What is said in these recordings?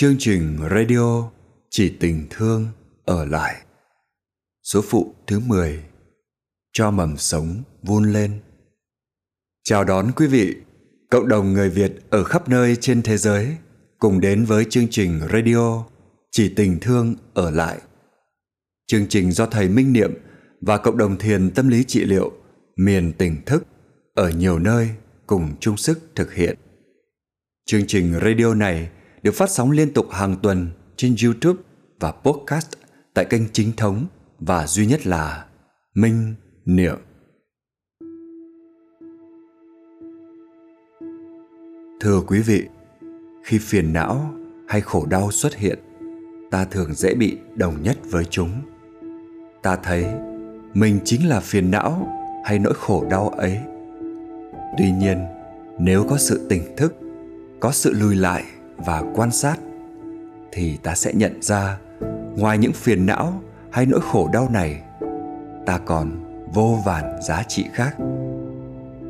Chương trình radio Chỉ tình thương ở lại Số phụ thứ 10 Cho mầm sống vun lên Chào đón quý vị, cộng đồng người Việt ở khắp nơi trên thế giới cùng đến với chương trình radio Chỉ tình thương ở lại. Chương trình do thầy Minh Niệm và cộng đồng thiền tâm lý trị liệu miền tỉnh thức ở nhiều nơi cùng chung sức thực hiện. Chương trình radio này được phát sóng liên tục hàng tuần trên YouTube và podcast tại kênh chính thống và duy nhất là Minh Niệm. Thưa quý vị, khi phiền não hay khổ đau xuất hiện, ta thường dễ bị đồng nhất với chúng. Ta thấy mình chính là phiền não hay nỗi khổ đau ấy. Tuy nhiên, nếu có sự tỉnh thức, có sự lùi lại và quan sát, thì ta sẽ nhận ra ngoài những phiền não hay nỗi khổ đau này, ta còn vô vàn giá trị khác.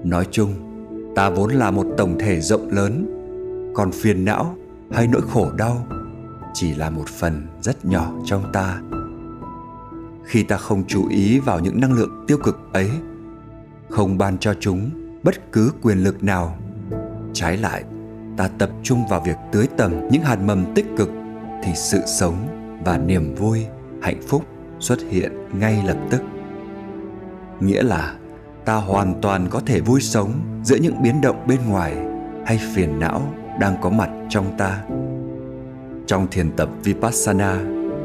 Nói chung, ta vốn là một tổng thể rộng lớn, còn phiền não hay nỗi khổ đau chỉ là một phần rất nhỏ trong ta. Khi ta không chú ý vào những năng lượng tiêu cực ấy, không ban cho chúng bất cứ quyền lực nào trái lại ta tập trung vào việc tưới tầm những hạt mầm tích cực, thì sự sống và niềm vui, hạnh phúc xuất hiện ngay lập tức. Nghĩa là ta hoàn toàn có thể vui sống giữa những biến động bên ngoài hay phiền não đang có mặt trong ta. Trong thiền tập vipassana,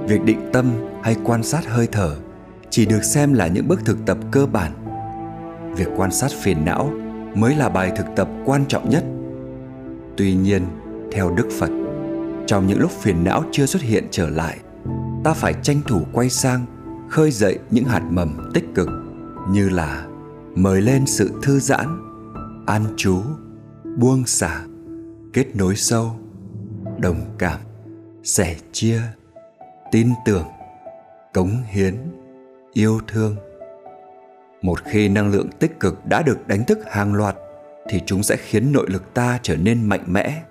việc định tâm hay quan sát hơi thở chỉ được xem là những bước thực tập cơ bản. Việc quan sát phiền não mới là bài thực tập quan trọng nhất tuy nhiên, theo đức phật, trong những lúc phiền não chưa xuất hiện trở lại, ta phải tranh thủ quay sang, khơi dậy những hạt mầm tích cực như là mời lên sự thư giãn, an trú, buông xả, kết nối sâu, đồng cảm, sẻ chia, tin tưởng, cống hiến, yêu thương. Một khi năng lượng tích cực đã được đánh thức hàng loạt thì chúng sẽ khiến nội lực ta trở nên mạnh mẽ.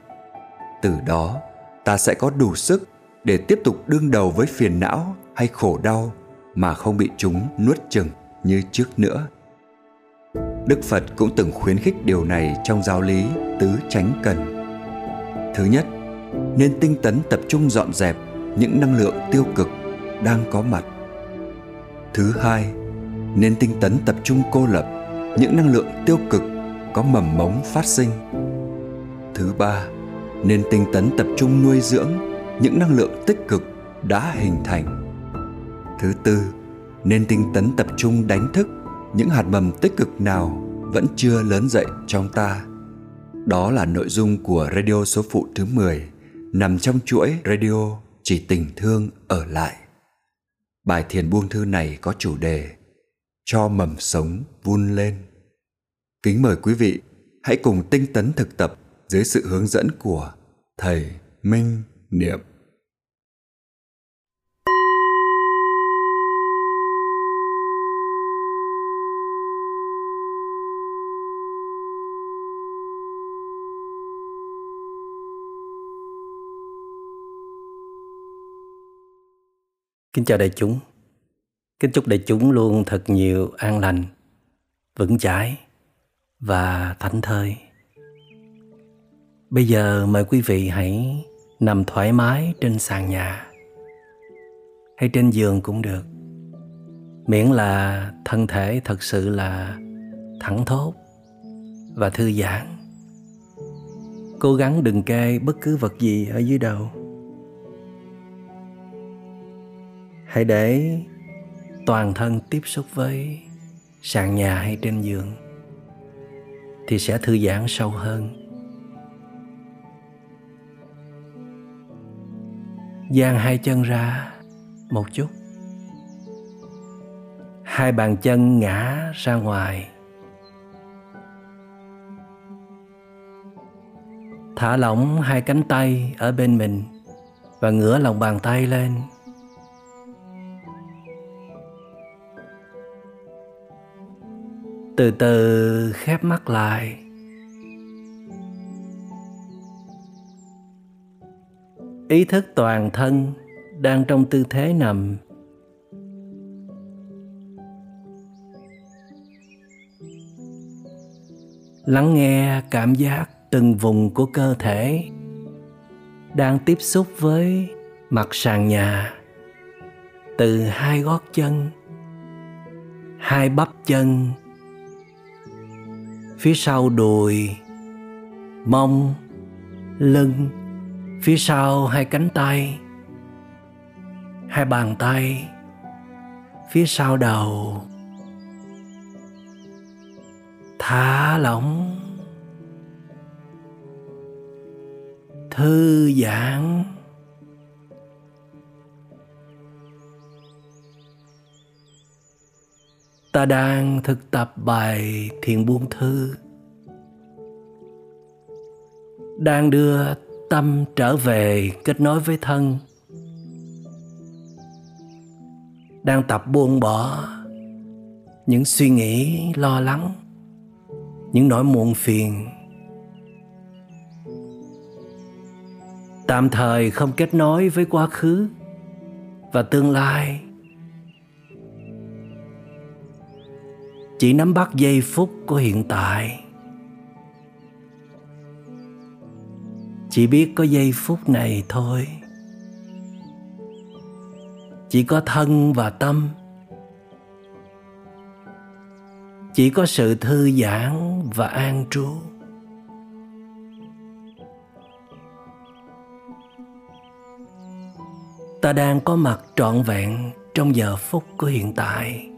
Từ đó, ta sẽ có đủ sức để tiếp tục đương đầu với phiền não hay khổ đau mà không bị chúng nuốt chừng như trước nữa. Đức phật cũng từng khuyến khích điều này trong giáo lý tứ chánh cần. Thứ nhất, nên tinh tấn tập trung dọn dẹp những năng lượng tiêu cực đang có mặt. Thứ hai, nên tinh tấn tập trung cô lập những năng lượng tiêu cực có mầm mống phát sinh. Thứ ba, nên tinh tấn tập trung nuôi dưỡng những năng lượng tích cực đã hình thành. Thứ tư, nên tinh tấn tập trung đánh thức những hạt mầm tích cực nào vẫn chưa lớn dậy trong ta. Đó là nội dung của radio số phụ thứ 10 nằm trong chuỗi radio chỉ tình thương ở lại. Bài thiền buông thư này có chủ đề cho mầm sống vun lên. Kính mời quý vị hãy cùng tinh tấn thực tập dưới sự hướng dẫn của Thầy Minh Niệm. Kính chào đại chúng. Kính chúc đại chúng luôn thật nhiều an lành, vững chãi và thảnh thơi. Bây giờ mời quý vị hãy nằm thoải mái trên sàn nhà hay trên giường cũng được. Miễn là thân thể thật sự là thẳng thốt và thư giãn. Cố gắng đừng kê bất cứ vật gì ở dưới đầu. Hãy để toàn thân tiếp xúc với sàn nhà hay trên giường thì sẽ thư giãn sâu hơn. Dang hai chân ra một chút. Hai bàn chân ngã ra ngoài. Thả lỏng hai cánh tay ở bên mình và ngửa lòng bàn tay lên. Từ từ khép mắt lại. Ý thức toàn thân đang trong tư thế nằm. Lắng nghe cảm giác từng vùng của cơ thể đang tiếp xúc với mặt sàn nhà. Từ hai gót chân, hai bắp chân phía sau đùi mông, lưng, phía sau hai cánh tay, hai bàn tay, phía sau đầu. Thả lỏng. Thư giãn. Ta đang thực tập bài thiền buông thư. Đang đưa tâm trở về kết nối với thân. Đang tập buông bỏ những suy nghĩ, lo lắng, những nỗi muộn phiền. Tạm thời không kết nối với quá khứ và tương lai. Chỉ nắm bắt giây phút của hiện tại. Chỉ biết có giây phút này thôi. Chỉ có thân và tâm. Chỉ có sự thư giãn và an trú. Ta đang có mặt trọn vẹn trong giờ phút của hiện tại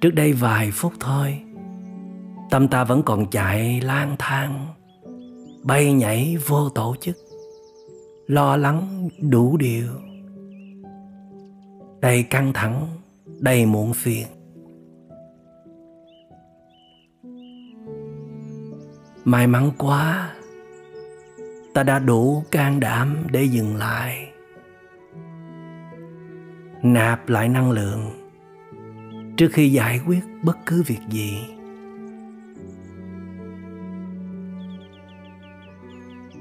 trước đây vài phút thôi, tâm ta vẫn còn chạy lang thang, bay nhảy vô tổ chức, lo lắng đủ điều. Đầy căng thẳng, đầy muộn phiền. May mắn quá, ta đã đủ can đảm để dừng lại, nạp lại năng lượng trước khi giải quyết bất cứ việc gì.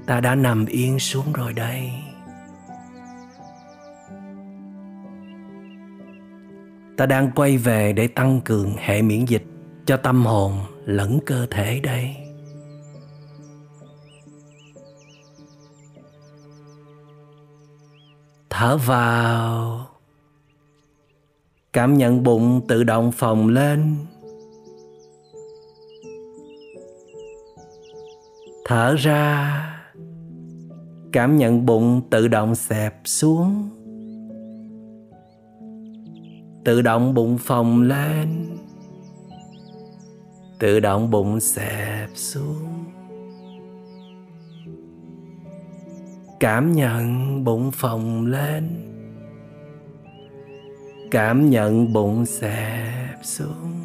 Ta đã nằm yên xuống rồi đây. Ta đang quay về để tăng cường hệ miễn dịch cho tâm hồn lẫn cơ thể đây. Thở vào cảm nhận bụng tự động phồng lên. Thở ra. Cảm nhận bụng tự động xẹp xuống. Tự động bụng phồng lên. Tự động bụng xẹp xuống. Cảm nhận bụng phồng lên cảm nhận bụng xẹp xuống.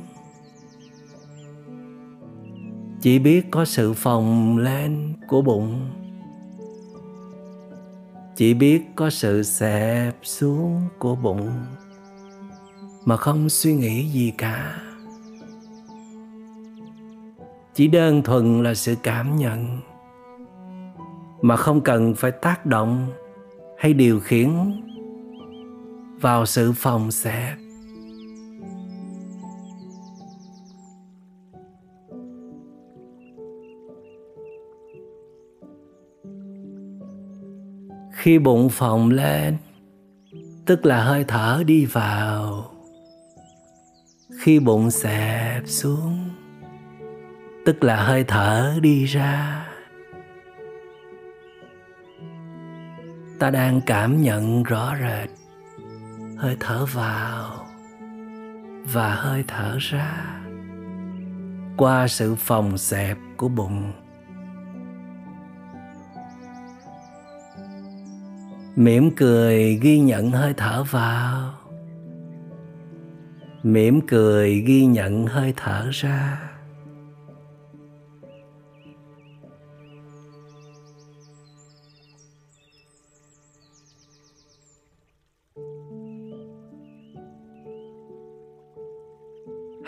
Chỉ biết có sự phồng lên của bụng. Chỉ biết có sự xẹp xuống của bụng. Mà không suy nghĩ gì cả. Chỉ đơn thuần là sự cảm nhận. Mà không cần phải tác động hay điều khiển vào sự phòng xẹp. Khi bụng phồng lên, tức là hơi thở đi vào. Khi bụng xẹp xuống, tức là hơi thở đi ra. Ta đang cảm nhận rõ rệt hơi thở vào và hơi thở ra. Qua sự phòng xẹp của bụng, mỉm cười ghi nhận hơi thở vào. Mỉm cười ghi nhận hơi thở ra.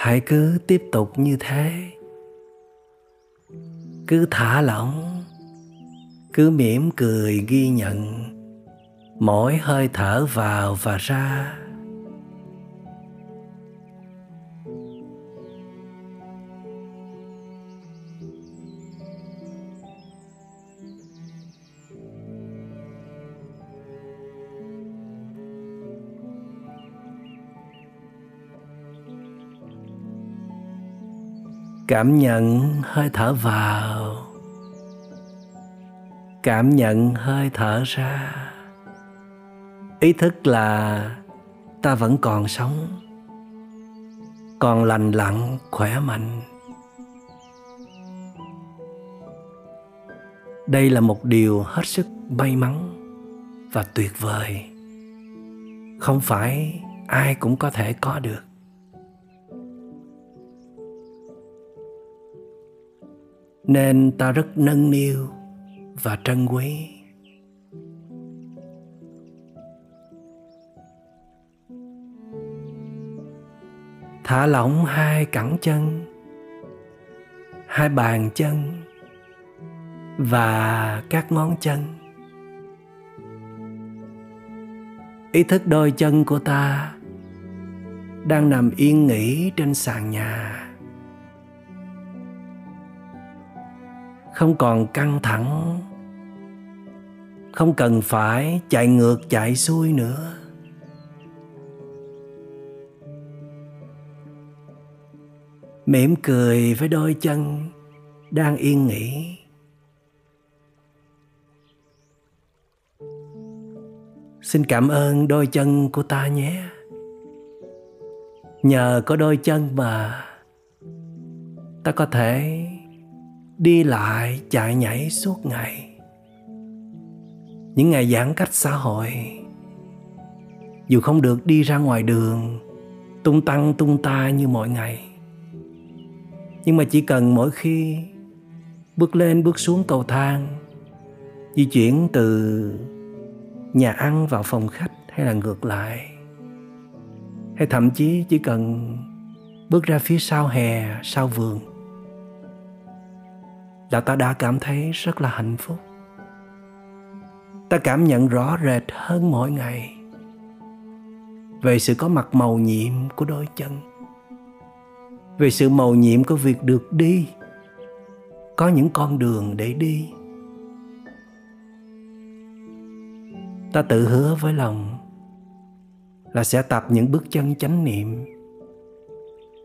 Hãy cứ tiếp tục như thế. Cứ thả lỏng. Cứ mỉm cười ghi nhận. Mỗi hơi thở vào và ra. Cảm nhận hơi thở vào. Cảm nhận hơi thở ra. Ý thức là ta vẫn còn sống, còn lành lặn, khỏe mạnh. Đây là một điều hết sức may mắn và tuyệt vời. Không phải ai cũng có thể có được. Nên ta rất nâng niu và trân quý. Thả lỏng hai cẳng chân, hai bàn chân và các ngón chân. Ý thức đôi chân của ta đang nằm yên nghỉ trên sàn nhà. Không còn căng thẳng, không cần phải chạy ngược chạy xuôi nữa. Mỉm cười với đôi chân đang yên nghỉ. Xin cảm ơn đôi chân của ta nhé. Nhờ có đôi chân mà ta có thể đi lại chạy nhảy suốt ngày. Những ngày giãn cách xã hội, dù không được đi ra ngoài đường, tung tăng tung ta như mọi ngày. Nhưng mà chỉ cần mỗi khi bước lên bước xuống cầu thang, di chuyển từ nhà ăn vào phòng khách hay là ngược lại, hay thậm chí chỉ cần bước ra phía sau hè, sau vườn là ta đã cảm thấy rất là hạnh phúc. Ta cảm nhận rõ rệt hơn mỗi ngày về sự có mặt màu nhiệm của đôi chân, về sự màu nhiệm của việc được đi, có những con đường để đi. Ta tự hứa với lòng là sẽ tập những bước chân chánh niệm,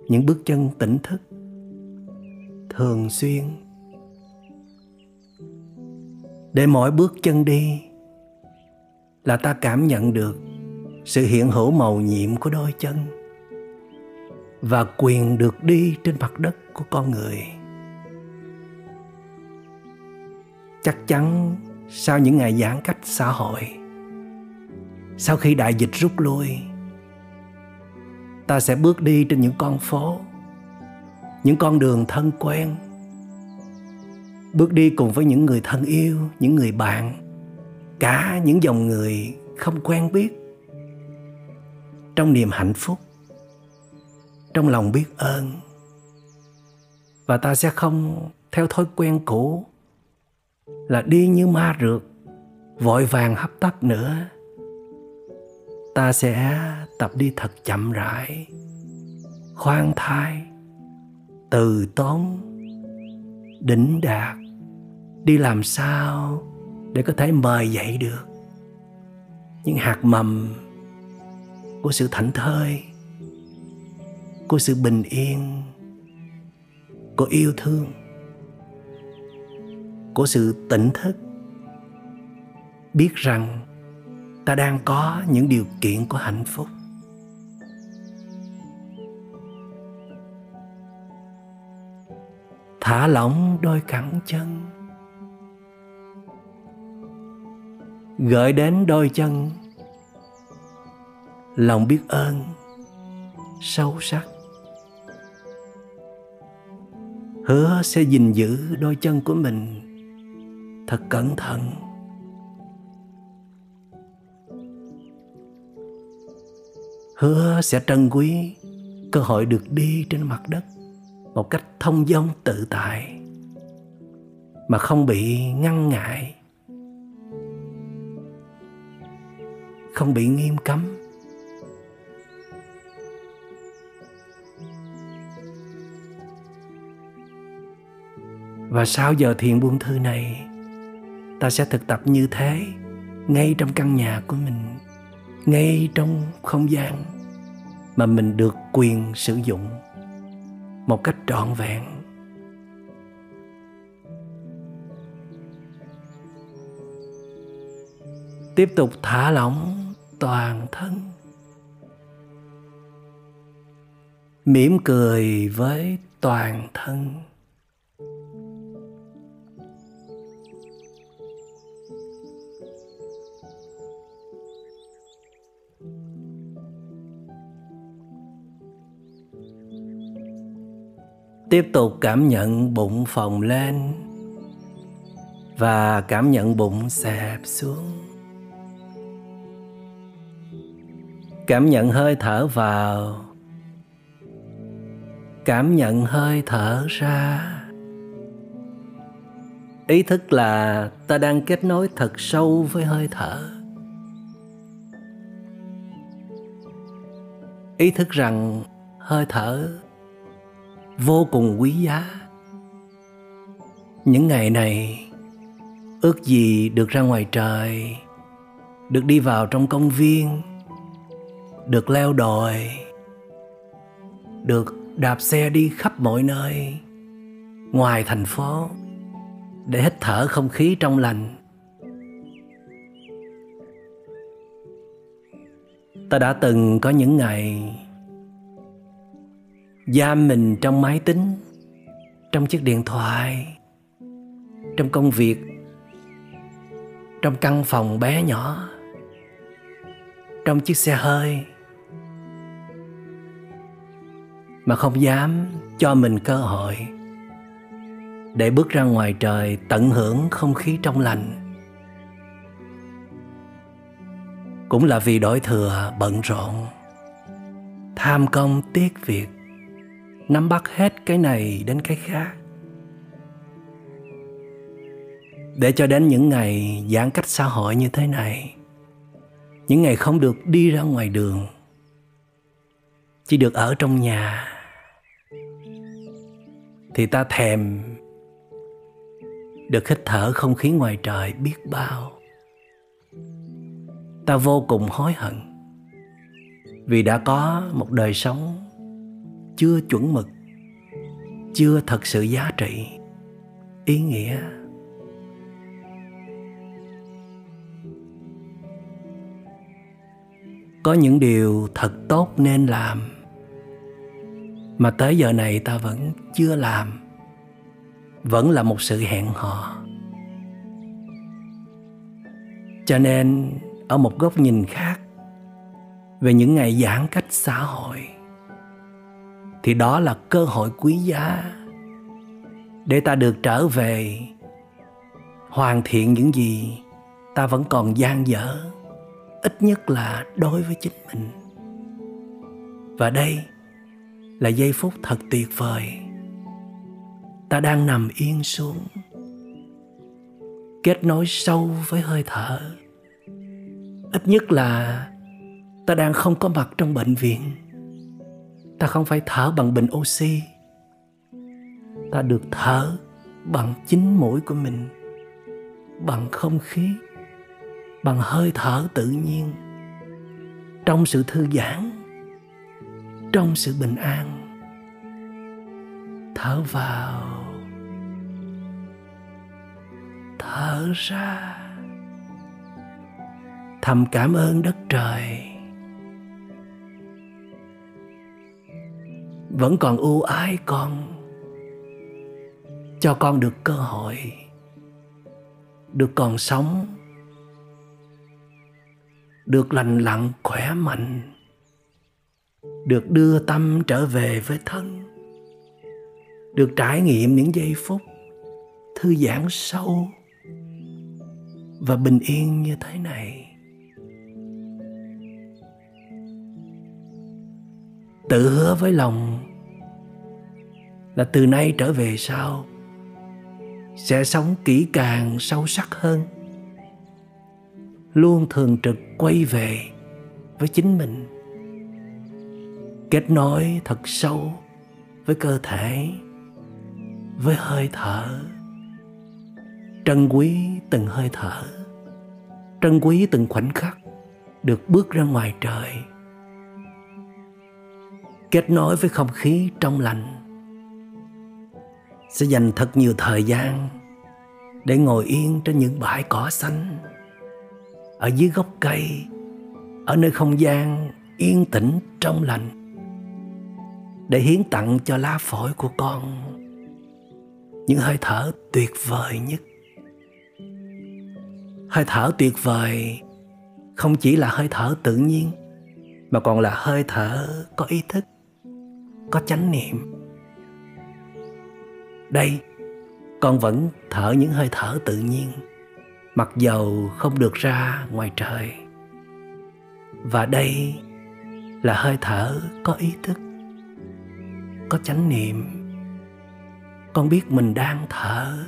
những bước chân tỉnh thức thường xuyên để mỗi bước chân đi là ta cảm nhận được sự hiện hữu màu nhiệm của đôi chân và quyền được đi trên mặt đất của con người. Chắc chắn sau những ngày giãn cách xã hội, sau khi đại dịch rút lui, ta sẽ bước đi trên những con phố, những con đường thân quen bước đi cùng với những người thân yêu, những người bạn, cả những dòng người không quen biết. Trong niềm hạnh phúc, trong lòng biết ơn. Và ta sẽ không theo thói quen cũ là đi như ma rượt, vội vàng hấp tấp nữa. Ta sẽ tập đi thật chậm rãi, khoan thai, từ tốn, đỉnh đạt đi làm sao để có thể mời dậy được? Những hạt mầm của sự thảnh thơi, của sự bình yên, của yêu thương, của sự tỉnh thức. Biết rằng ta đang có những điều kiện của hạnh phúc. Thả lỏng đôi cẳng chân. Gợi đến đôi chân. Lòng biết ơn, sâu sắc. Hứa sẽ gìn giữ đôi chân của mình thật cẩn thận. Hứa sẽ trân quý cơ hội được đi trên mặt đất một cách thông dong tự tại, mà không bị ngăn ngại. Không bị nghiêm cấm. Và sau giờ thiền buông thư này, ta sẽ thực tập như thế ngay trong căn nhà của mình, ngay trong không gian mà mình được quyền sử dụng một cách trọn vẹn. Tiếp tục thả lỏng toàn thân. Mỉm cười với toàn thân. Tiếp tục cảm nhận bụng phồng lên và cảm nhận bụng xẹp xuống. Cảm nhận hơi thở vào. Cảm nhận hơi thở ra. Ý thức là ta đang kết nối thật sâu với hơi thở. Ý thức rằng hơi thở vô cùng quý giá. Những ngày này, ước gì được ra ngoài trời, được đi vào trong công viên được leo đồi, được đạp xe đi khắp mọi nơi. Ngoài thành phố, để hít thở không khí trong lành. Ta đã từng có những ngày giam mình trong máy tính, trong chiếc điện thoại, trong công việc, trong căn phòng bé nhỏ, trong chiếc xe hơi. Mà không dám cho mình cơ hội. Để bước ra ngoài trời tận hưởng không khí trong lành. Cũng là vì đổi thừa bận rộn, tham công tiếc việc, nắm bắt hết cái này đến cái khác. Để cho đến những ngày giãn cách xã hội như thế này, những ngày không được đi ra ngoài đường, chỉ được ở trong nhà thì ta thèm được hít thở không khí ngoài trời biết bao. Ta vô cùng hối hận vì đã có một đời sống chưa chuẩn mực, chưa thật sự giá trị, ý nghĩa. Có những điều thật tốt nên làm mà tới giờ này ta vẫn chưa làm. Vẫn là một sự hẹn hò. Cho nên, ở một góc nhìn khác, về những ngày giãn cách xã hội, thì đó là cơ hội quý giá để ta được trở về, hoàn thiện những gì ta vẫn còn gian dở, ít nhất là đối với chính mình. Và đây là giây phút thật tuyệt vời. Ta đang nằm yên xuống, kết nối sâu với hơi thở. Ít nhất là ta đang không có mặt trong bệnh viện. Ta không phải thở bằng bình oxy. Ta được thở bằng chính mũi của mình, bằng không khí, bằng hơi thở tự nhiên. Trong sự thư giãn trong sự bình an. Thở vào, thở ra. Thầm cảm ơn đất trời. Vẫn còn ưu ái con, cho con được cơ hội, được còn sống, được lành lặn khỏe mạnh được đưa tâm trở về với thân, được trải nghiệm những giây phút thư giãn sâu và bình yên như thế này. Tự hứa với lòng là từ nay trở về sau sẽ sống kỹ càng, sâu sắc hơn, luôn thường trực quay về với chính mình kết nối thật sâu với cơ thể, với hơi thở. Trân quý từng hơi thở, trân quý từng khoảnh khắc được bước ra ngoài trời. Kết nối với không khí trong lành sẽ dành thật nhiều thời gian để ngồi yên trên những bãi cỏ xanh, ở dưới gốc cây, ở nơi không gian yên tĩnh trong lành để hiến tặng cho lá phổi của con. Những hơi thở tuyệt vời nhất. Hơi thở tuyệt vời không chỉ là hơi thở tự nhiên, mà còn là hơi thở có ý thức, có chánh niệm. Đây, con vẫn thở những hơi thở tự nhiên, mặc dầu không được ra ngoài trời. Và đây là hơi thở có ý thức có chánh niệm. Con biết mình đang thở.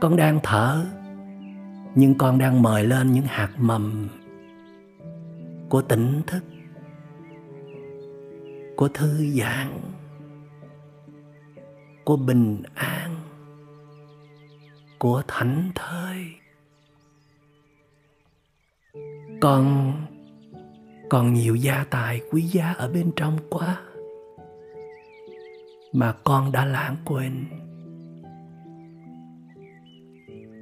Con đang thở, nhưng con đang mời lên những hạt mầm của tỉnh thức, của thư giãn, của bình an, của thảnh thơi. Con còn nhiều gia tài quý giá ở bên trong quá mà con đã lãng quên.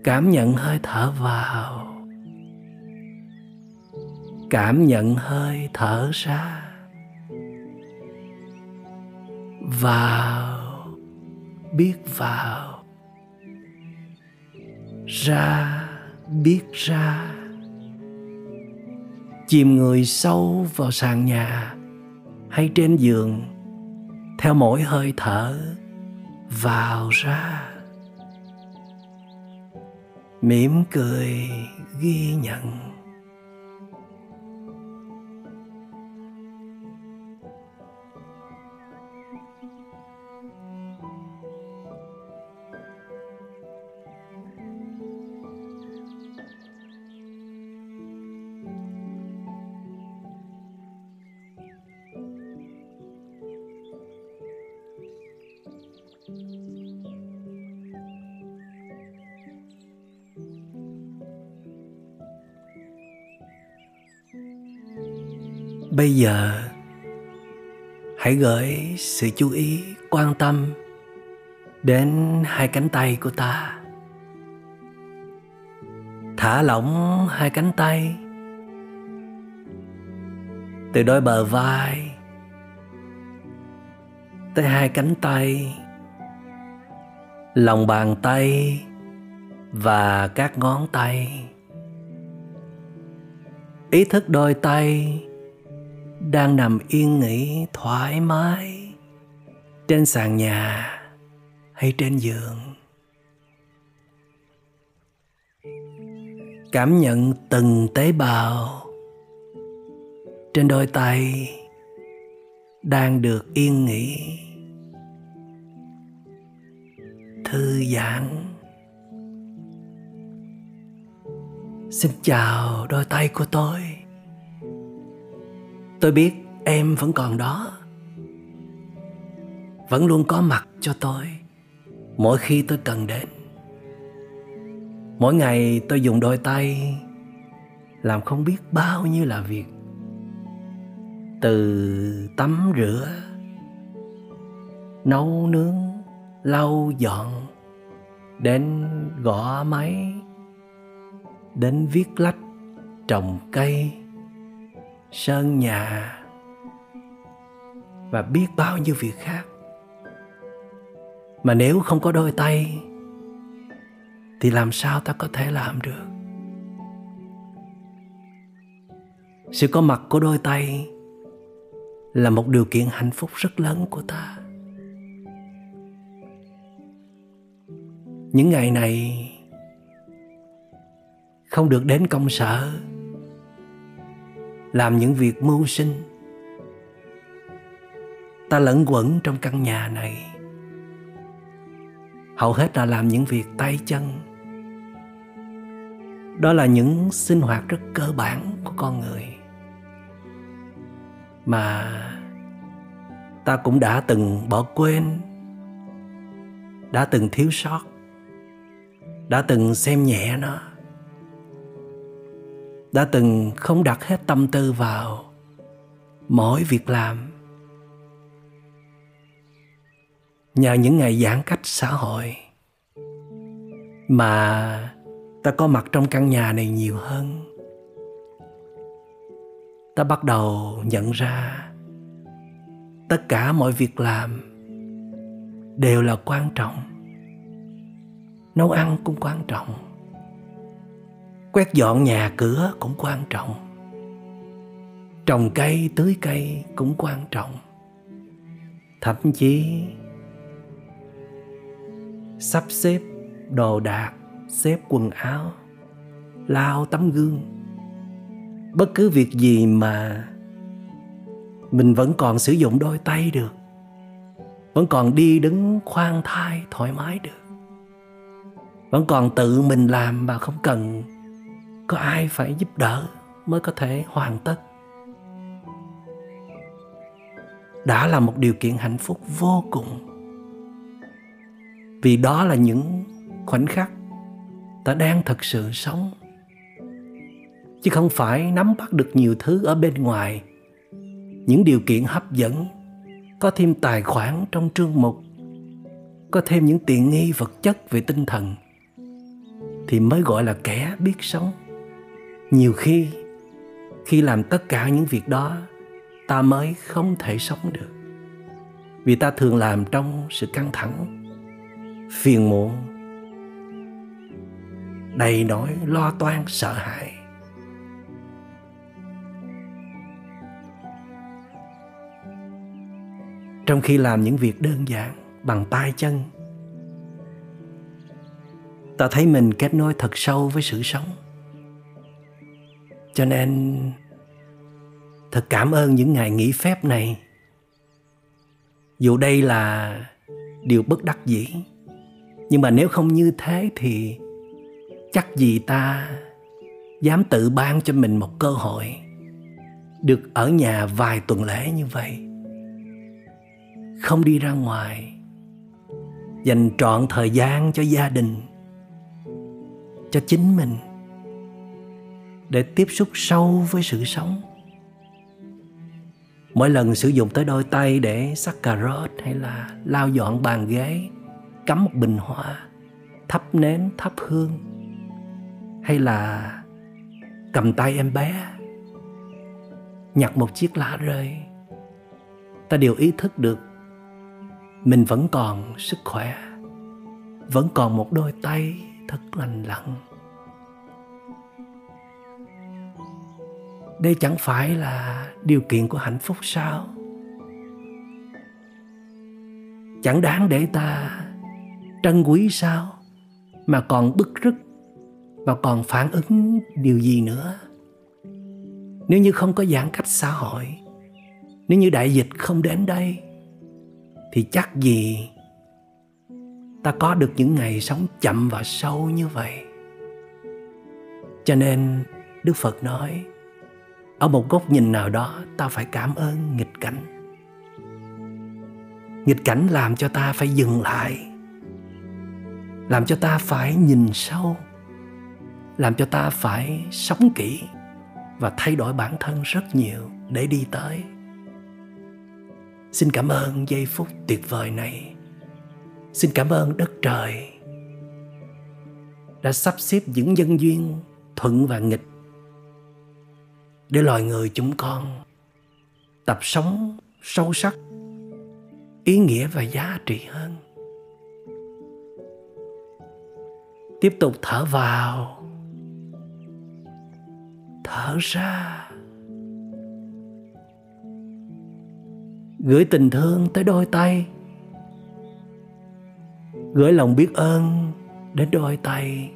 Cảm nhận hơi thở vào. Cảm nhận hơi thở ra. Vào. Biết vào. Ra, biết ra chìm người sâu vào sàn nhà hay trên giường, theo mỗi hơi thở vào ra. Mỉm cười ghi nhận. Bây giờ, hãy gửi sự chú ý, quan tâm đến hai cánh tay của ta. Thả lỏng hai cánh tay. Từ đôi bờ vai tới hai cánh tay. Lòng bàn tay và các ngón tay. Ý thức đôi tay đang nằm yên nghỉ thoải mái trên sàn nhà hay trên giường. Cảm nhận từng tế bào trên đôi tay đang được yên nghỉ, thư giãn. Xin chào đôi tay của tôi tôi biết em vẫn còn đó. Vẫn luôn có mặt cho tôi mỗi khi tôi cần đến. Mỗi ngày tôi dùng đôi tay làm không biết bao nhiêu là việc. Từ tắm rửa, nấu nướng, lau dọn, đến gõ máy, đến viết lách trồng cây sơn nhà. Và biết bao nhiêu việc khác. Mà nếu không có đôi tay, thì làm sao ta có thể làm được? Sự có mặt của đôi tay là một điều kiện hạnh phúc rất lớn của ta. Những ngày này, không được đến công sở làm những việc mưu sinh. Ta lẫn quẩn trong căn nhà này. Hầu hết là làm những việc tay chân. Đó là những sinh hoạt rất cơ bản của con người. Mà ta cũng đã từng bỏ quên, đã từng thiếu sót, đã từng xem nhẹ nó đã từng không đặt hết tâm tư vào mỗi việc làm. Nhờ những ngày giãn cách xã hội mà ta có mặt trong căn nhà này nhiều hơn. Ta bắt đầu nhận ra tất cả mọi việc làm đều là quan trọng, nấu ăn cũng quan trọng quét dọn nhà cửa cũng quan trọng. Trồng cây, tưới cây cũng quan trọng. Thậm chí, sắp xếp đồ đạc, xếp quần áo, lau tấm gương. Bất cứ việc gì mà mình vẫn còn sử dụng đôi tay được, vẫn còn đi đứng khoan thai thoải mái được, vẫn còn tự mình làm mà không cần có ai phải giúp đỡ mới có thể hoàn tất? Đã là một điều kiện hạnh phúc vô cùng. Vì đó là những khoảnh khắc ta đang thật sự sống. Chứ không phải nắm bắt được nhiều thứ ở bên ngoài. Những điều kiện hấp dẫn, có thêm tài khoản trong trương mục, có thêm những tiện nghi vật chất về tinh thần, thì mới gọi là kẻ biết sống nhiều khi khi làm tất cả những việc đó, ta mới không thể sống được. Vì ta thường làm trong sự căng thẳng, phiền muộn, đầy nỗi lo toan, sợ hãi. Trong khi làm những việc đơn giản bằng tay chân, ta thấy mình kết nối thật sâu với sự sống cho nên, thật cảm ơn những ngày nghỉ phép này. Dù đây là điều bất đắc dĩ, nhưng mà nếu không như thế thì chắc gì ta dám tự ban cho mình một cơ hội được ở nhà vài tuần lễ như vậy. Không đi ra ngoài, dành trọn thời gian cho gia đình, cho chính mình để tiếp xúc sâu với sự sống. Mỗi lần sử dụng tới đôi tay để sắc cà rốt hay là lau dọn bàn ghế, cắm một bình hoa, thắp nến, thắp hương, hay là cầm tay em bé, nhặt một chiếc lá rơi, ta đều ý thức được mình vẫn còn sức khỏe, vẫn còn một đôi tay thật lành lặn. Đây chẳng phải là điều kiện của hạnh phúc sao? Chẳng đáng để ta trân quý sao? Mà còn bức rứt và còn phản ứng điều gì nữa? Nếu như không có giãn cách xã hội, nếu như đại dịch không đến đây, thì chắc gì ta có được những ngày sống chậm và sâu như vậy? Cho nên đức phật nói ở một góc nhìn nào đó, ta phải cảm ơn nghịch cảnh. Nghịch cảnh làm cho ta phải dừng lại, làm cho ta phải nhìn sâu, làm cho ta phải sống kỹ và thay đổi bản thân rất nhiều để đi tới. Xin cảm ơn giây phút tuyệt vời này. Xin cảm ơn đất trời đã sắp xếp những nhân duyên thuận và nghịch để loài người chúng con tập sống sâu sắc, ý nghĩa và giá trị hơn. Tiếp tục thở vào, thở ra. Gửi tình thương tới đôi tay. Gửi lòng biết ơn đến đôi tay.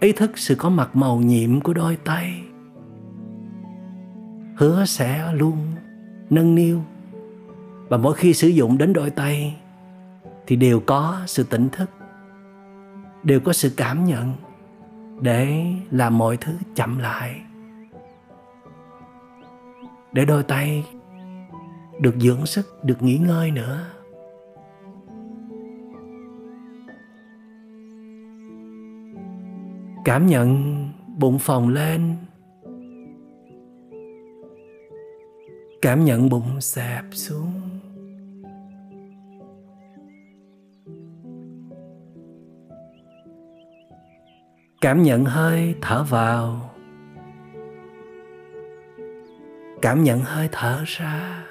Ý thức sự có mặt màu nhiệm của đôi tay. Hứa sẽ luôn nâng niu. Và mỗi khi sử dụng đến đôi tay, thì đều có sự tỉnh thức, đều có sự cảm nhận để làm mọi thứ chậm lại. Để đôi tay được dưỡng sức, được nghỉ ngơi nữa. Cảm nhận bụng phồng lên. Cảm nhận bụng xẹp xuống. Cảm nhận hơi thở vào. Cảm nhận hơi thở ra.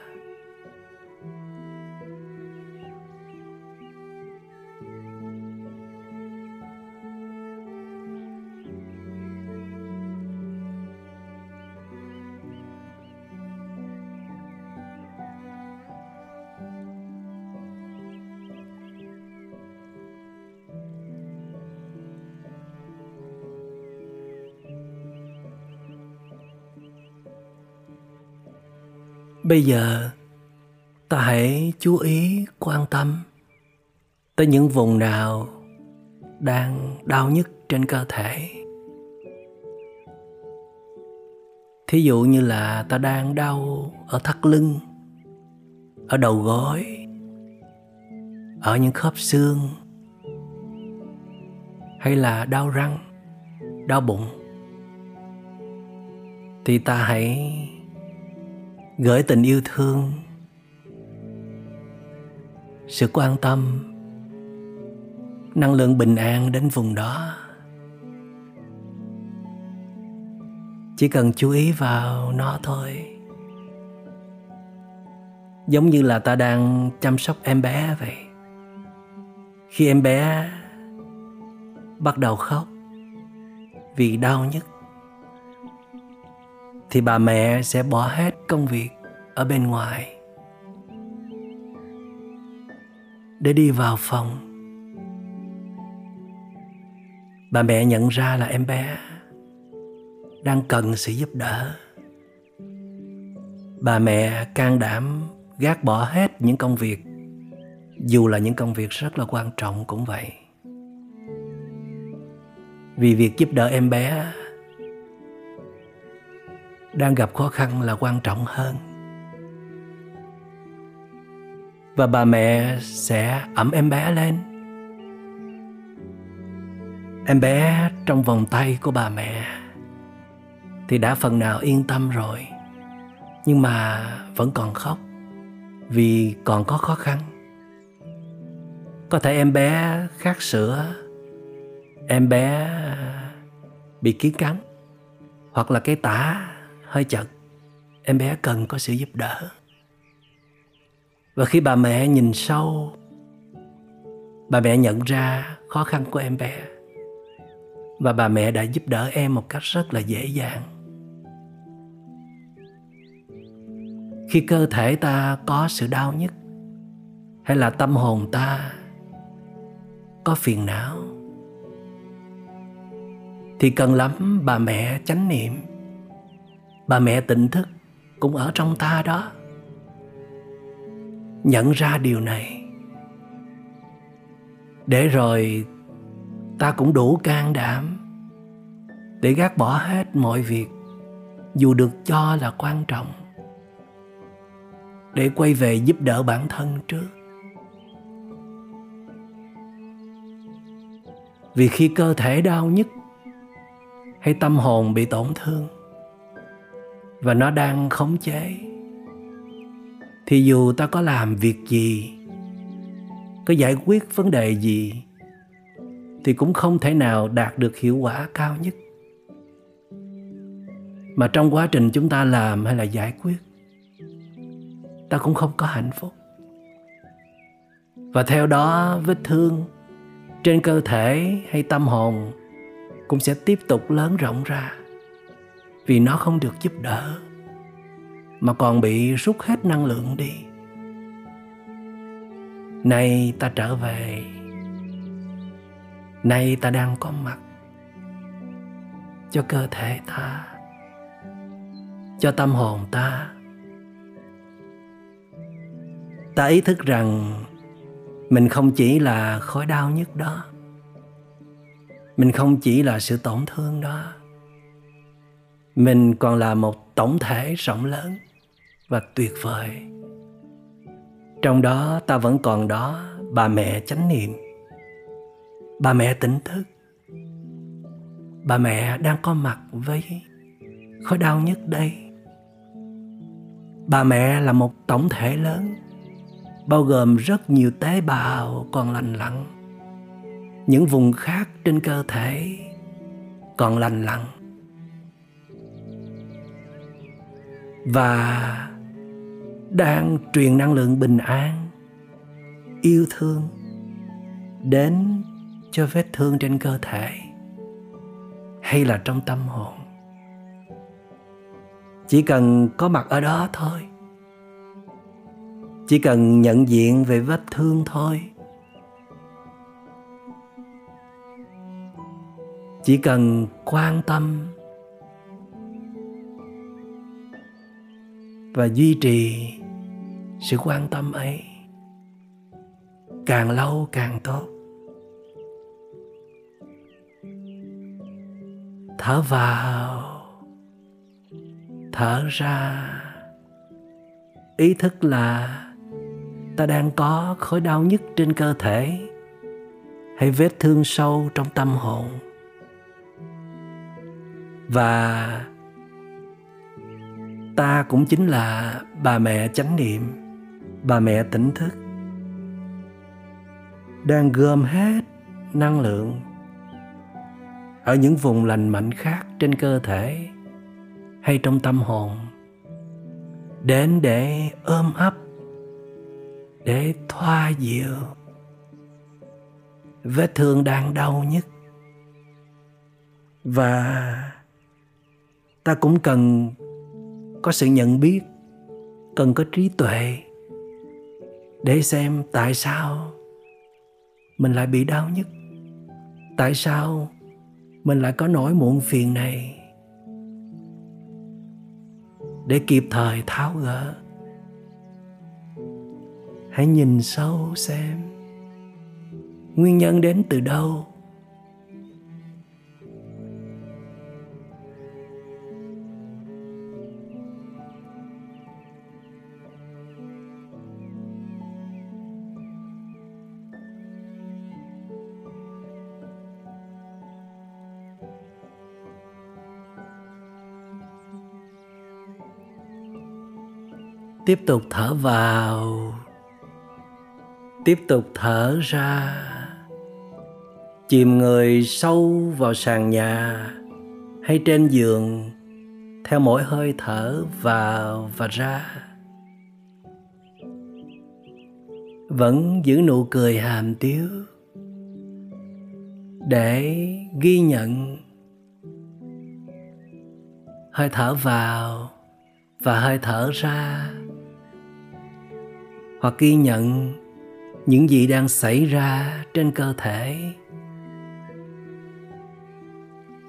Bây giờ, ta hãy chú ý quan tâm tới những vùng nào đang đau nhất trên cơ thể. Thí dụ như là ta đang đau ở thắt lưng, ở đầu gối, ở những khớp xương, hay là đau răng, đau bụng, thì ta hãy gửi tình yêu thương, sự quan tâm, năng lượng bình an đến vùng đó. Chỉ cần chú ý vào nó thôi. Giống như là ta đang chăm sóc em bé vậy. Khi em bé bắt đầu khóc vì đau nhất thì bà mẹ sẽ bỏ hết công việc ở bên ngoài. Để đi vào phòng. Bà mẹ nhận ra là em bé đang cần sự giúp đỡ. Bà mẹ can đảm gác bỏ hết những công việc, dù là những công việc rất là quan trọng cũng vậy. Vì việc giúp đỡ em bé đang gặp khó khăn là quan trọng hơn. Và bà mẹ sẽ ẩm em bé lên. Em bé trong vòng tay của bà mẹ thì đã phần nào yên tâm rồi, nhưng mà vẫn còn khóc vì còn có khó khăn. Có thể em bé khát sữa, em bé bị kiến cắn hoặc là cái tả hơi chật, em bé cần có sự giúp đỡ. Và khi bà mẹ nhìn sâu, bà mẹ nhận ra khó khăn của em bé. Và bà mẹ đã giúp đỡ em một cách rất là dễ dàng. Khi cơ thể ta có sự đau nhất hay là tâm hồn ta có phiền não, thì cần lắm bà mẹ chánh niệm bà mẹ tỉnh thức cũng ở trong ta đó. Nhận ra điều này, để rồi ta cũng đủ can đảm để gác bỏ hết mọi việc, dù được cho là quan trọng, để quay về giúp đỡ bản thân trước. Vì khi cơ thể đau nhất, hay tâm hồn bị tổn thương và nó đang khống chế. Thì dù ta có làm việc gì, có giải quyết vấn đề gì, thì cũng không thể nào đạt được hiệu quả cao nhất. Mà trong quá trình chúng ta làm hay là giải quyết, ta cũng không có hạnh phúc. Và theo đó, vết thương trên cơ thể hay tâm hồn cũng sẽ tiếp tục lớn rộng ra vì nó không được giúp đỡ, mà còn bị rút hết năng lượng đi. Nay ta trở về. Nay ta đang có mặt cho cơ thể ta, cho tâm hồn ta. Ta ý thức rằng mình không chỉ là khối đau nhất đó, mình không chỉ là sự tổn thương đó mình còn là một tổng thể rộng lớn và tuyệt vời. Trong đó, ta vẫn còn đó bà mẹ chánh niệm, bà mẹ tỉnh thức. Bà mẹ đang có mặt với khối đau nhất đây. Bà mẹ là một tổng thể lớn, bao gồm rất nhiều tế bào còn lành lặn. Những vùng khác trên cơ thể còn lành lặn. Và đang truyền năng lượng bình an, yêu thương đến cho vết thương trên cơ thể hay là trong tâm hồn. Chỉ cần có mặt ở đó thôi. Chỉ cần nhận diện về vết thương thôi. Chỉ cần quan tâm và duy trì sự quan tâm ấy. Càng lâu càng tốt. Thở vào, thở ra. Ý thức là ta đang có khối đau nhất trên cơ thể hay vết thương sâu trong tâm hồn. Và ta cũng chính là bà mẹ chánh niệm, bà mẹ tỉnh thức. Đang gom hết năng lượng ở những vùng lành mạnh khác trên cơ thể hay trong tâm hồn đến để ôm ấp, để thoa dịu. Vết thương đang đau nhất và ta cũng cần có sự nhận biết, cần có trí tuệ để xem tại sao mình lại bị đau nhất, tại sao mình lại có nỗi muộn phiền này. Để kịp thời tháo gỡ, hãy nhìn sâu xem nguyên nhân đến từ đâu. Tiếp tục thở vào. Tiếp tục thở ra. Chìm người sâu vào sàn nhà hay trên giường, theo mỗi hơi thở vào và ra. Vẫn giữ nụ cười hàm tiếu để ghi nhận. Hơi thở vào và hơi thở ra hoặc ghi nhận những gì đang xảy ra trên cơ thể.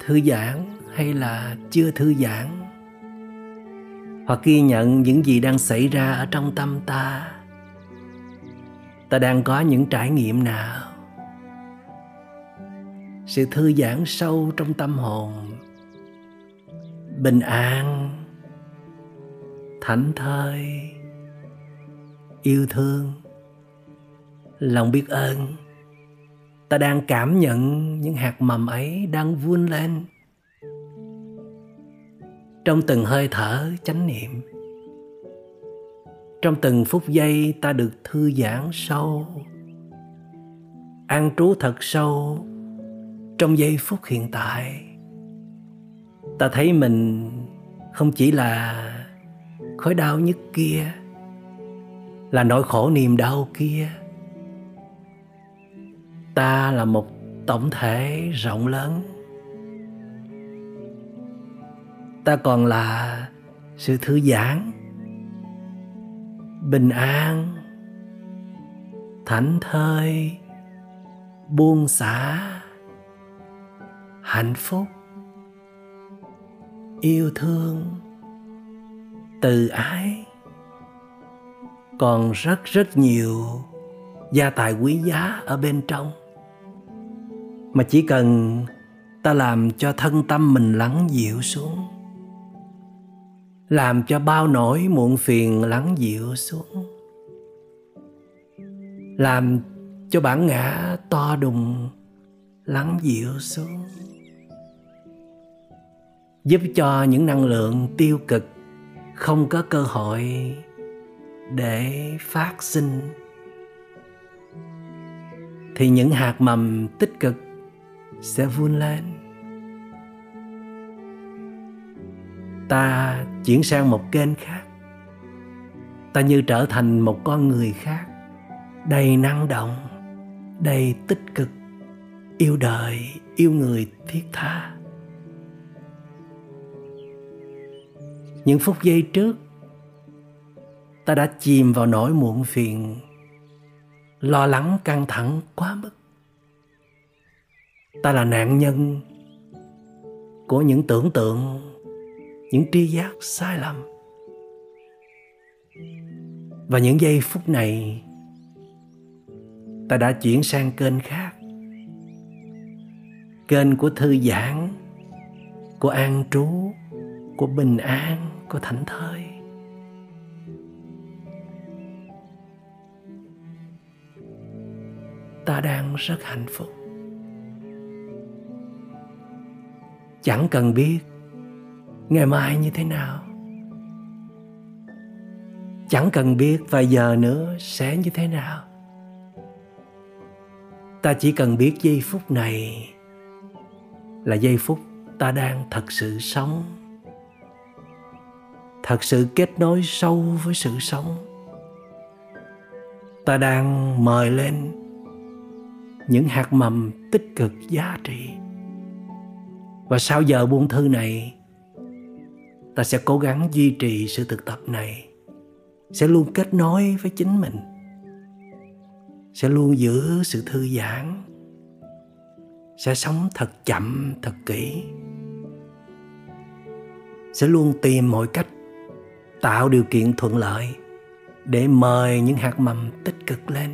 Thư giãn hay là chưa thư giãn? Hoặc ghi nhận những gì đang xảy ra ở trong tâm ta? Ta đang có những trải nghiệm nào? Sự thư giãn sâu trong tâm hồn, bình an, thảnh thơi yêu thương. Lòng biết ơn, ta đang cảm nhận những hạt mầm ấy đang vươn lên. Trong từng hơi thở chánh niệm, trong từng phút giây ta được thư giãn sâu, an trú thật sâu. Trong giây phút hiện tại, ta thấy mình không chỉ là khối đau nhất kia là nỗi khổ niềm đau kia. Ta là một tổng thể rộng lớn. Ta còn là sự thư giãn, bình an, thảnh thơi, buông xả, hạnh phúc, yêu thương, từ ái còn rất rất nhiều gia tài quý giá ở bên trong. Mà chỉ cần ta làm cho thân tâm mình lắng dịu xuống, làm cho bao nỗi muộn phiền lắng dịu xuống, làm cho bản ngã to đùng lắng dịu xuống, giúp cho những năng lượng tiêu cực không có cơ hội để phát sinh. Thì những hạt mầm tích cực sẽ vươn lên. Ta chuyển sang một kênh khác. Ta như trở thành một con người khác, đầy năng động, đầy tích cực, yêu đời, yêu người thiết tha. Những phút giây trước ta đã chìm vào nỗi muộn phiền. Lo lắng căng thẳng quá mức. Ta là nạn nhân của những tưởng tượng, những tri giác sai lầm. Và những giây phút này, ta đã chuyển sang kênh khác. Kênh của thư giãn, của an trú, của bình an, của thảnh thơi. Ta đang rất hạnh phúc. Chẳng cần biết ngày mai như thế nào. Chẳng cần biết vài giờ nữa sẽ như thế nào. Ta chỉ cần biết giây phút này là giây phút ta đang thật sự sống. Thật sự kết nối sâu với sự sống. Ta đang mời lên những hạt mầm tích cực giá trị. Và sau giờ buông thư này, ta sẽ cố gắng duy trì sự thực tập này. Sẽ luôn kết nối với chính mình. Sẽ luôn giữ sự thư giãn. Sẽ sống thật chậm, thật kỹ. Sẽ luôn tìm mọi cách tạo điều kiện thuận lợi để mời những hạt mầm tích cực lên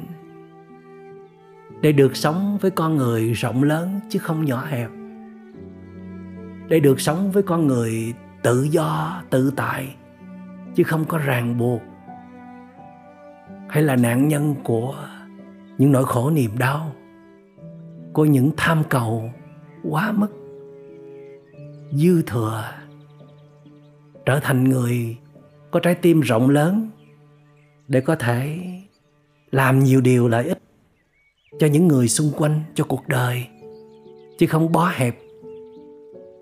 để được sống với con người rộng lớn chứ không nhỏ hẹp. Để được sống với con người tự do, tự tại chứ không có ràng buộc. Hay là nạn nhân của những nỗi khổ niềm đau, của những tham cầu quá mức, dư thừa, trở thành người có trái tim rộng lớn để có thể làm nhiều điều lợi ích cho những người xung quanh cho cuộc đời. Chứ không bó hẹp.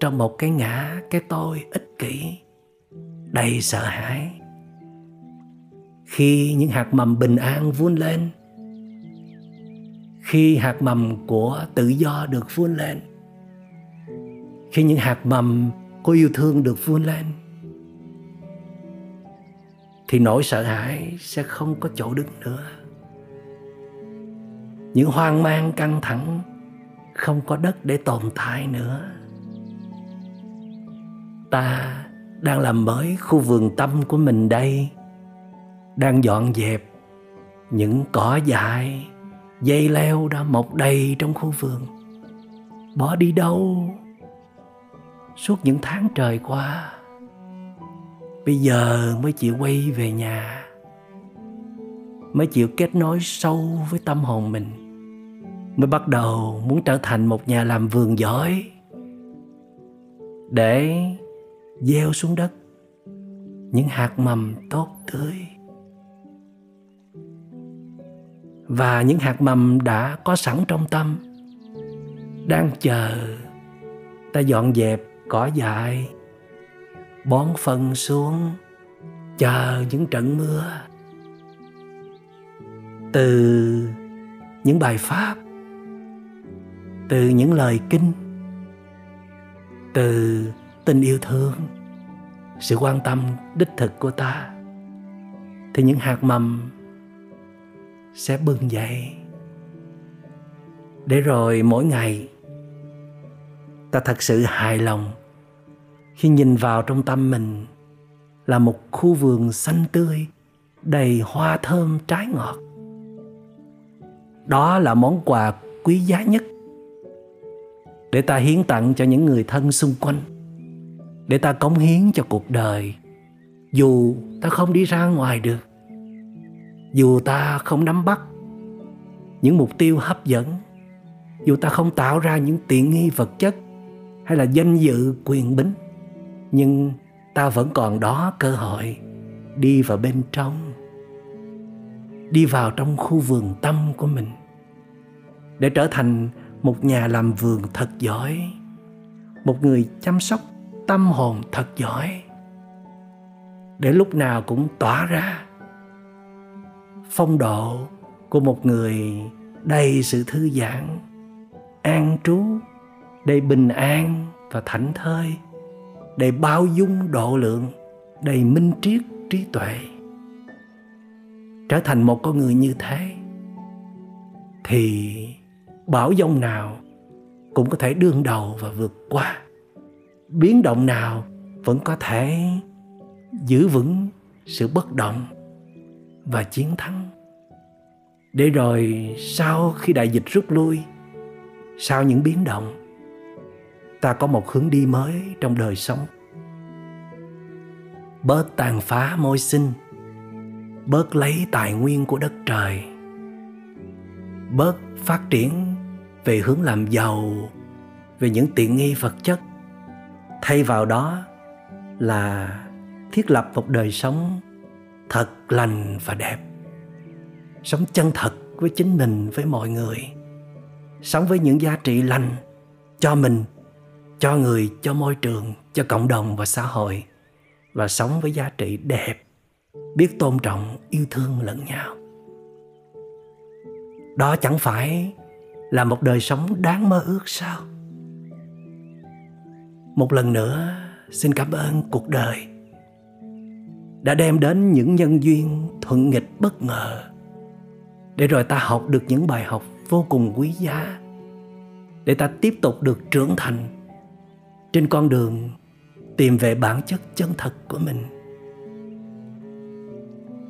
Trong một cái ngã, cái tôi ích kỷ, đầy sợ hãi. Khi những hạt mầm bình an vun lên, khi hạt mầm của tự do được vun lên, khi những hạt mầm của yêu thương được vun lên, thì nỗi sợ hãi sẽ không có chỗ đứng nữa những hoang mang căng thẳng không có đất để tồn tại nữa. Ta đang làm mới khu vườn tâm của mình đây, đang dọn dẹp những cỏ dại, dây leo đã mọc đầy trong khu vườn. Bỏ đi đâu? Suốt những tháng trời qua, bây giờ mới chịu quay về nhà, mới chịu kết nối sâu với tâm hồn mình mới bắt đầu muốn trở thành một nhà làm vườn giỏi. Để gieo xuống đất những hạt mầm tốt tươi. Và những hạt mầm đã có sẵn trong tâm, đang chờ ta dọn dẹp, cỏ dại, bón phân xuống, chờ những trận mưa. Từ những bài pháp từ những lời kinh, từ tình yêu thương, sự quan tâm đích thực của ta, thì những hạt mầm sẽ bừng dậy. Để rồi mỗi ngày, ta thật sự hài lòng khi nhìn vào trong tâm mình là một khu vườn xanh tươi, đầy hoa thơm trái ngọt. Đó là món quà quý giá nhất để ta hiến tặng cho những người thân xung quanh. Để ta cống hiến cho cuộc đời. Dù ta không đi ra ngoài được. Dù ta không nắm bắt những mục tiêu hấp dẫn. Dù ta không tạo ra những tiện nghi vật chất hay là danh dự quyền bính. Nhưng ta vẫn còn đó cơ hội đi vào bên trong. Đi vào trong khu vườn tâm của mình. Để trở thành một nhà làm vườn thật giỏi. Một người chăm sóc tâm hồn thật giỏi. Để lúc nào cũng tỏa ra phong độ của một người đầy sự thư giãn, an trú, đầy bình an và thảnh thơi, đầy bao dung độ lượng, đầy minh triết trí tuệ. Trở thành một con người như thế thì bão giông nào cũng có thể đương đầu và vượt qua. Biến động nào vẫn có thể giữ vững sự bất động và chiến thắng. Để rồi sau khi đại dịch rút lui, sau những biến động, ta có một hướng đi mới trong đời sống. Bớt tàn phá môi sinh, bớt lấy tài nguyên của đất trời, bớt phát triển về hướng làm giàu, về những tiện nghi vật chất. Thay vào đó là thiết lập một đời sống thật lành và đẹp. Sống chân thật với chính mình, với mọi người. Sống với những giá trị lành cho mình, cho người, cho môi trường, cho cộng đồng và xã hội. Và sống với giá trị đẹp, biết tôn trọng, yêu thương lẫn nhau. Đó chẳng phải là một đời sống đáng mơ ước sao? Một lần nữa, xin cảm ơn cuộc đời đã đem đến những nhân duyên thuận nghịch bất ngờ để rồi ta học được những bài học vô cùng quý giá, để ta tiếp tục được trưởng thành trên con đường tìm về bản chất chân thật của mình.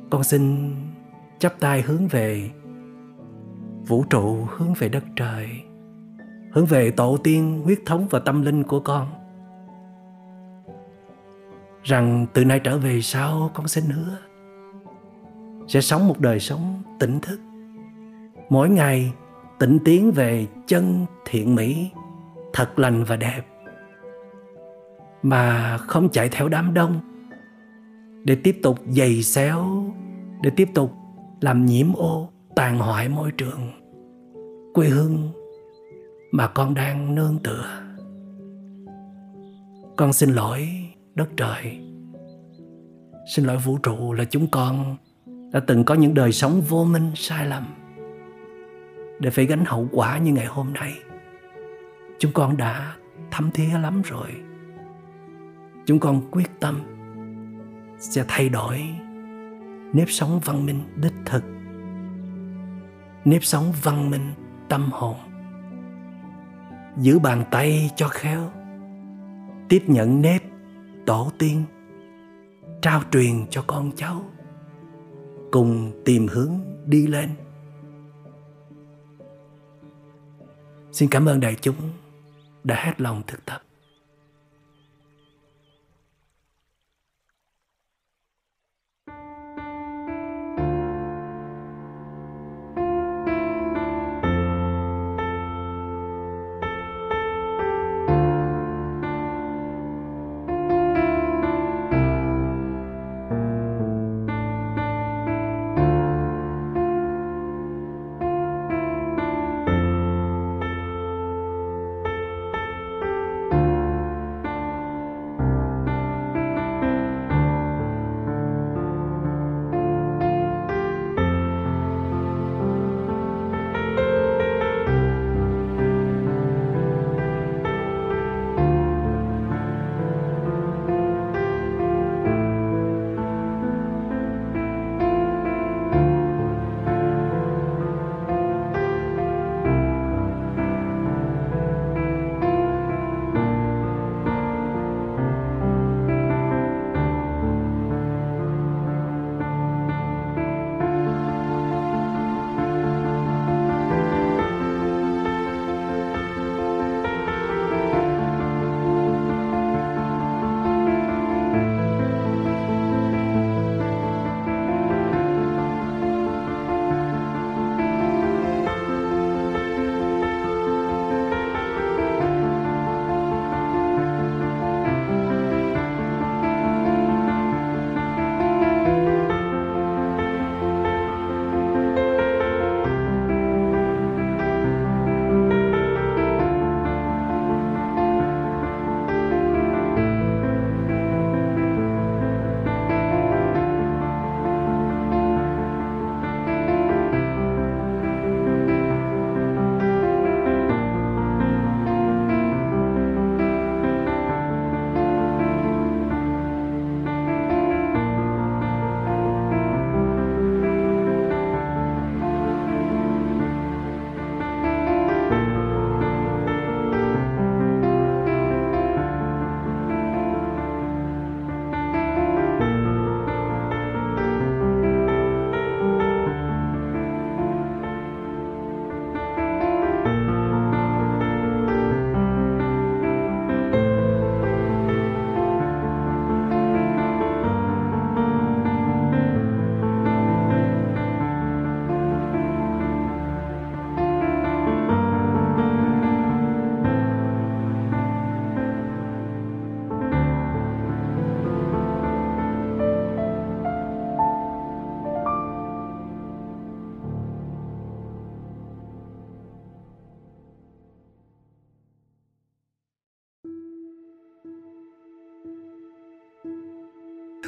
Con xin chắp tay hướng về vũ trụ hướng về đất trời, hướng về tổ tiên huyết thống và tâm linh của con. Rằng từ nay trở về sau, con xin hứa sẽ sống một đời sống tỉnh thức. Mỗi ngày tỉnh tiến về chân thiện mỹ, thật lành và đẹp. Mà không chạy theo đám đông để tiếp tục giày xéo, để tiếp tục làm nhiễm ô tàn hoại môi trường, quê hương mà con đang nương tựa. Con xin lỗi đất trời. Xin lỗi vũ trụ là chúng con đã từng có những đời sống vô minh sai lầm để phải gánh hậu quả như ngày hôm nay. Chúng con đã thấm thía lắm rồi. Chúng con quyết tâm sẽ thay đổi nếp sống văn minh đích thực nếp sống văn minh, tâm hồn. Giữ bàn tay cho khéo. Tiếp nhận nếp, tổ tiên. Trao truyền cho con cháu. Cùng tìm hướng đi lên. Xin cảm ơn đại chúng đã hết lòng thực tập.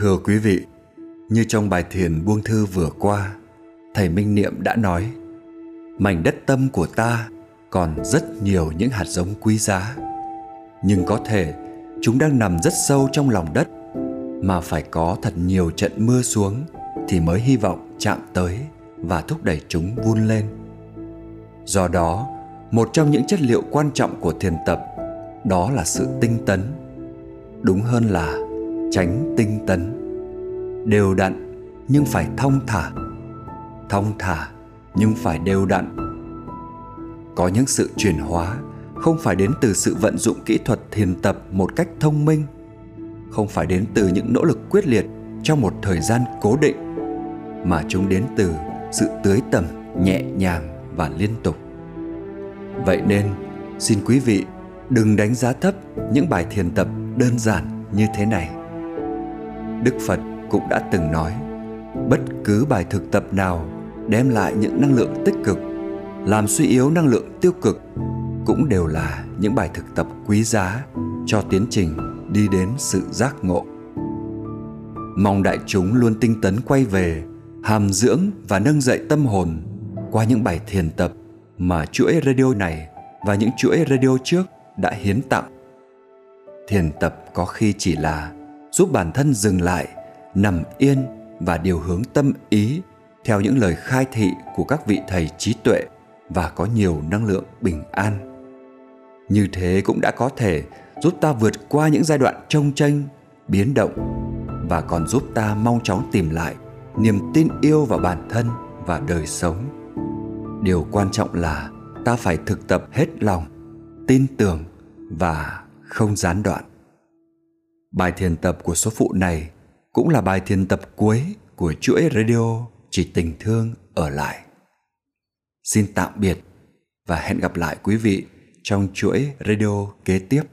Thưa quý vị, như trong bài thiền buông thư vừa qua, thầy Minh Niệm đã nói: Mảnh đất tâm của ta còn rất nhiều những hạt giống quý giá, nhưng có thể chúng đang nằm rất sâu trong lòng đất mà phải có thật nhiều trận mưa xuống thì mới hy vọng chạm tới và thúc đẩy chúng vun lên. Do đó, một trong những chất liệu quan trọng của thiền tập đó là sự tinh tấn. Đúng hơn là tránh tinh tấn. Đều đặn nhưng phải thong thả. Thong thả nhưng phải đều đặn. Có những sự chuyển hóa không phải đến từ sự vận dụng kỹ thuật thiền tập một cách thông minh, không phải đến từ những nỗ lực quyết liệt trong một thời gian cố định mà chúng đến từ sự tưới tầm nhẹ nhàng và liên tục vậy nên xin quý vị đừng đánh giá thấp những bài thiền tập đơn giản như thế này đức phật cũng đã từng nói bất cứ bài thực tập nào đem lại những năng lượng tích cực làm suy yếu năng lượng tiêu cực cũng đều là những bài thực tập quý giá cho tiến trình đi đến sự giác ngộ mong đại chúng luôn tinh tấn quay về hàm dưỡng và nâng dậy tâm hồn qua những bài thiền tập mà chuỗi radio này và những chuỗi radio trước đã hiến tặng. Thiền tập có khi chỉ là giúp bản thân dừng lại, nằm yên và điều hướng tâm ý theo những lời khai thị của các vị thầy trí tuệ và có nhiều năng lượng bình an. Như thế cũng đã có thể giúp ta vượt qua những giai đoạn trông tranh, biến động và còn giúp ta mau chóng tìm lại niềm tin yêu vào bản thân và đời sống điều quan trọng là ta phải thực tập hết lòng tin tưởng và không gián đoạn bài thiền tập của số phụ này cũng là bài thiền tập cuối của chuỗi radio chỉ tình thương ở lại. Xin tạm biệt và hẹn gặp lại quý vị trong chuỗi radio kế tiếp.